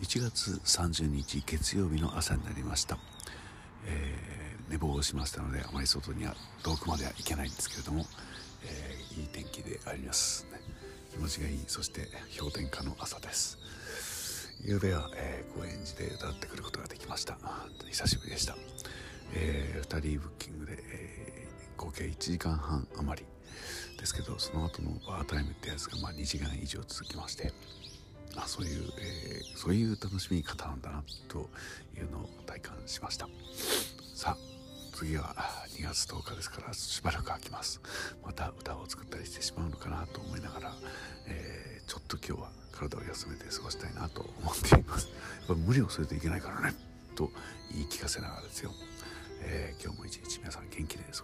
1月30日月曜日の朝になりました、えー、寝坊をしましたのであまり外には遠くまでは行けないんですけれども、えー、いい天気であります、ね、気持ちがいい。そして氷点下の朝です。昨夜は、えー、高円寺で歌ってくることができました。久しぶりでした、えー、2人ブッキングで、えー、合計1時間半余りですけどその後のバータイムってやつが、まあ、2時間以上続きましてそういう、えー、そういう楽しみ方なんだなというのを体感しました。さあ次は2月10日ですからしばらく空きます。また歌を作ったりしてしまうのかなと思いながら、えー、ちょっと今日は体を休めて過ごしたいなと思っています。やっぱ無理をするといけないからねと言い聞かせながらですよ、えー、今日も一日皆さん元気で過ごさま